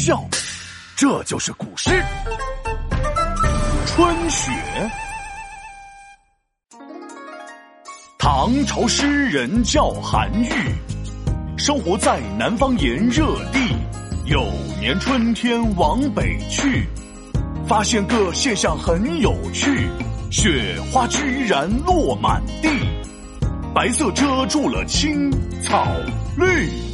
笑。这就是古诗《春雪》。唐朝诗人叫韩愈，生活在南方炎热地。有年春天往北去，发现个现象很有趣：雪花居然落满地，白色遮住了青草绿。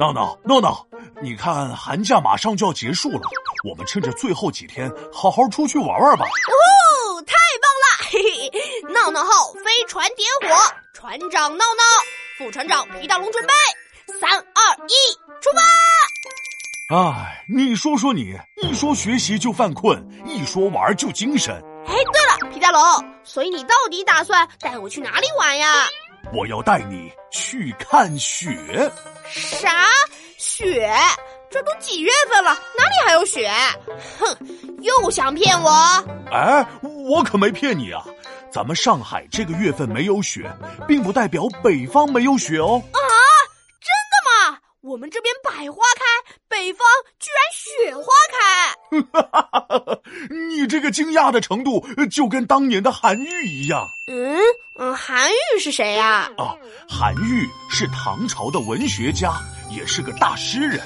闹闹闹闹，你看寒假马上就要结束了，我们趁着最后几天好好出去玩玩吧。哦，太棒了！嘿嘿，闹闹号飞船点火，船长闹闹，副船长皮大龙准备，三二一，出发！哎，你说说你，一说学习就犯困，一说玩就精神。哎，对了，皮大龙，所以你到底打算带我去哪里玩呀？我要带你去看雪。啥雪？这都几月份了，哪里还有雪？哼，又想骗我？哎，我可没骗你啊！咱们上海这个月份没有雪，并不代表北方没有雪哦。啊，真的吗？我们这边百花开，北方居然雪花开。你这个惊讶的程度，就跟当年的韩愈一样。嗯嗯，韩愈是谁呀？啊，韩愈是唐朝的文学家，也是个大诗人。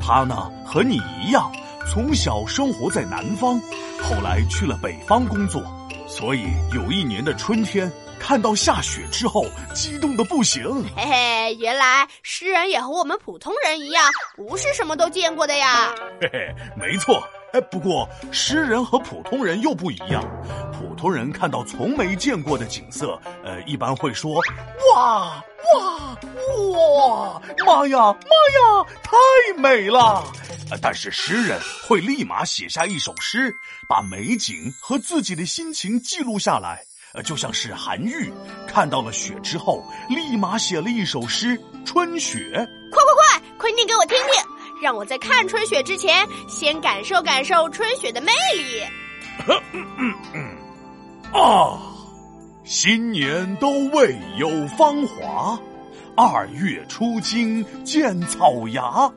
他呢，和你一样，从小生活在南方，后来去了北方工作，所以有一年的春天，看到下雪之后，激动的不行。嘿嘿，原来诗人也和我们普通人一样，不是什么都见过的呀。嘿嘿，没错。哎，不过诗人和普通人又不一样。普通人看到从没见过的景色，呃，一般会说：“哇哇哇！妈呀妈呀，太美了！”但是诗人会立马写下一首诗，把美景和自己的心情记录下来。呃，就像是韩愈看到了雪之后，立马写了一首诗《春雪》。快快快，快念给我听听！让我在看春雪之前，先感受感受春雪的魅力。啊，新年都未有芳华，二月初惊见草芽，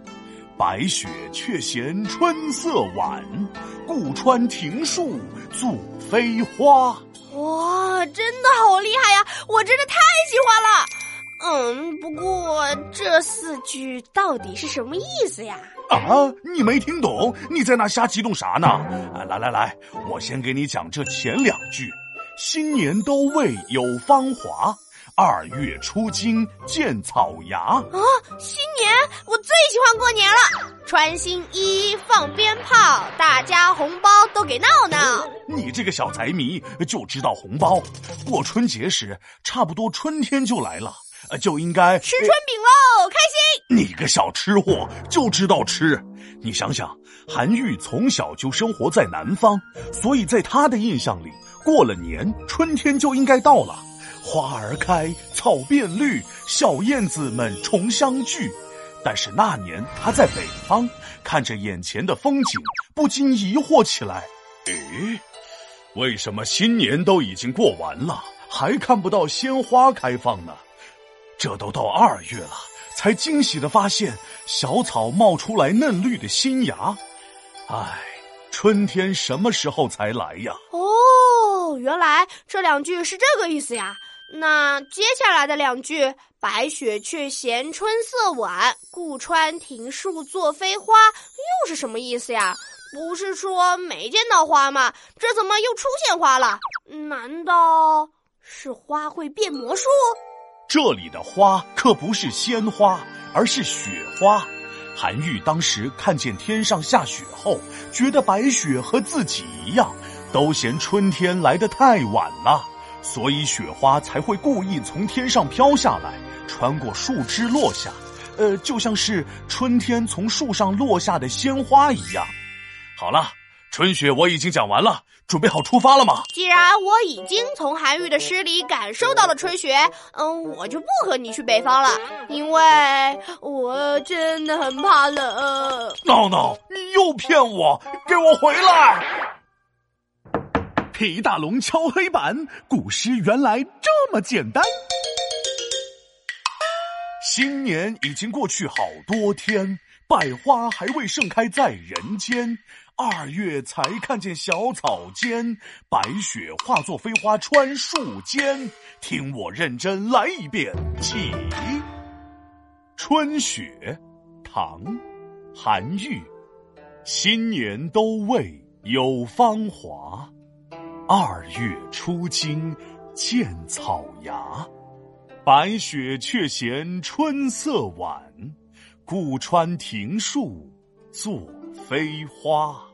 白雪却嫌春色晚，故穿庭树作飞花。哇，真的好厉害呀！我真的太喜欢了。嗯，不过这四句到底是什么意思呀？啊，你没听懂？你在那瞎激动啥呢？啊，来来来，我先给你讲这前两句：新年都未有芳华，二月初惊见草芽。啊，新年我最喜欢过年了，穿新衣，放鞭炮，大家红包都给闹闹。你这个小财迷就知道红包，过春节时差不多春天就来了。呃，就应该吃春饼喽，开心！你个小吃货，就知道吃。你想想，韩愈从小就生活在南方，所以在他的印象里，过了年，春天就应该到了，花儿开，草变绿，小燕子们重相聚。但是那年他在北方，看着眼前的风景，不禁疑惑起来：诶，为什么新年都已经过完了，还看不到鲜花开放呢？这都到二月了，才惊喜的发现小草冒出来嫩绿的新芽。唉，春天什么时候才来呀？哦，原来这两句是这个意思呀。那接下来的两句“白雪却嫌春色晚，故穿庭树作飞花”又是什么意思呀？不是说没见到花吗？这怎么又出现花了？难道是花会变魔术？这里的花可不是鲜花，而是雪花。韩愈当时看见天上下雪后，觉得白雪和自己一样，都嫌春天来得太晚了，所以雪花才会故意从天上飘下来，穿过树枝落下，呃，就像是春天从树上落下的鲜花一样。好了。春雪我已经讲完了，准备好出发了吗？既然我已经从韩愈的诗里感受到了春雪，嗯，我就不和你去北方了，因为我真的很怕冷。闹闹，你又骗我，给我回来！皮大龙敲黑板，古诗原来这么简单。新年已经过去好多天。百花还未盛开在人间。二月才看见小草间，白雪化作飞花穿树间。听我认真来一遍，起。春雪，唐，韩愈。新年都未有芳华，二月初惊见草芽。白雪却嫌春色晚，故穿庭树作飞花。